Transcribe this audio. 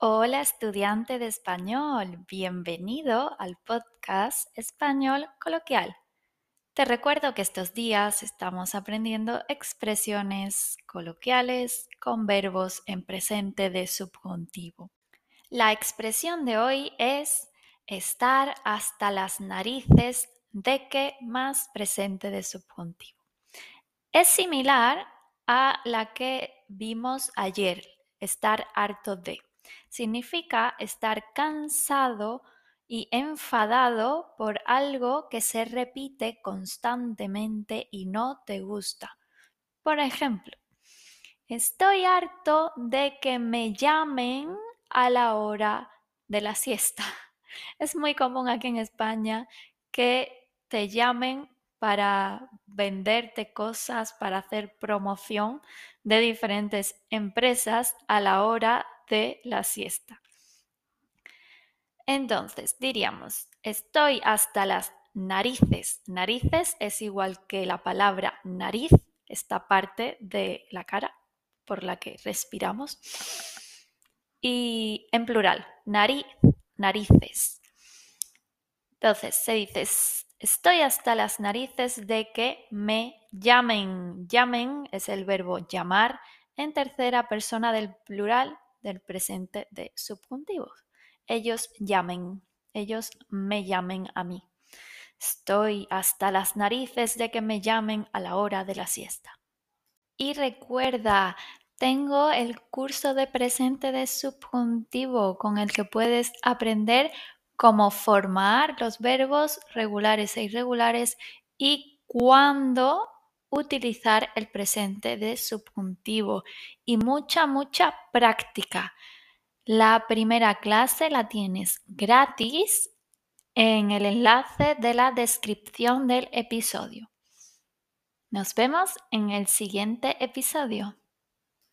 Hola estudiante de español, bienvenido al podcast Español Coloquial. Te recuerdo que estos días estamos aprendiendo expresiones coloquiales con verbos en presente de subjuntivo. La expresión de hoy es estar hasta las narices de que más presente de subjuntivo. Es similar a la que vimos ayer, estar harto de significa estar cansado y enfadado por algo que se repite constantemente y no te gusta. Por ejemplo, estoy harto de que me llamen a la hora de la siesta. Es muy común aquí en España que te llamen para venderte cosas, para hacer promoción de diferentes empresas a la hora de la siesta. Entonces, diríamos, estoy hasta las narices. Narices es igual que la palabra nariz, esta parte de la cara por la que respiramos. Y en plural, nariz, narices. Entonces, se dice, estoy hasta las narices de que me llamen. Llamen es el verbo llamar en tercera persona del plural del presente de subjuntivos. Ellos llamen, ellos me llamen a mí. Estoy hasta las narices de que me llamen a la hora de la siesta. Y recuerda, tengo el curso de presente de subjuntivo con el que puedes aprender cómo formar los verbos regulares e irregulares y cuándo utilizar el presente de subjuntivo y mucha, mucha práctica. La primera clase la tienes gratis en el enlace de la descripción del episodio. Nos vemos en el siguiente episodio.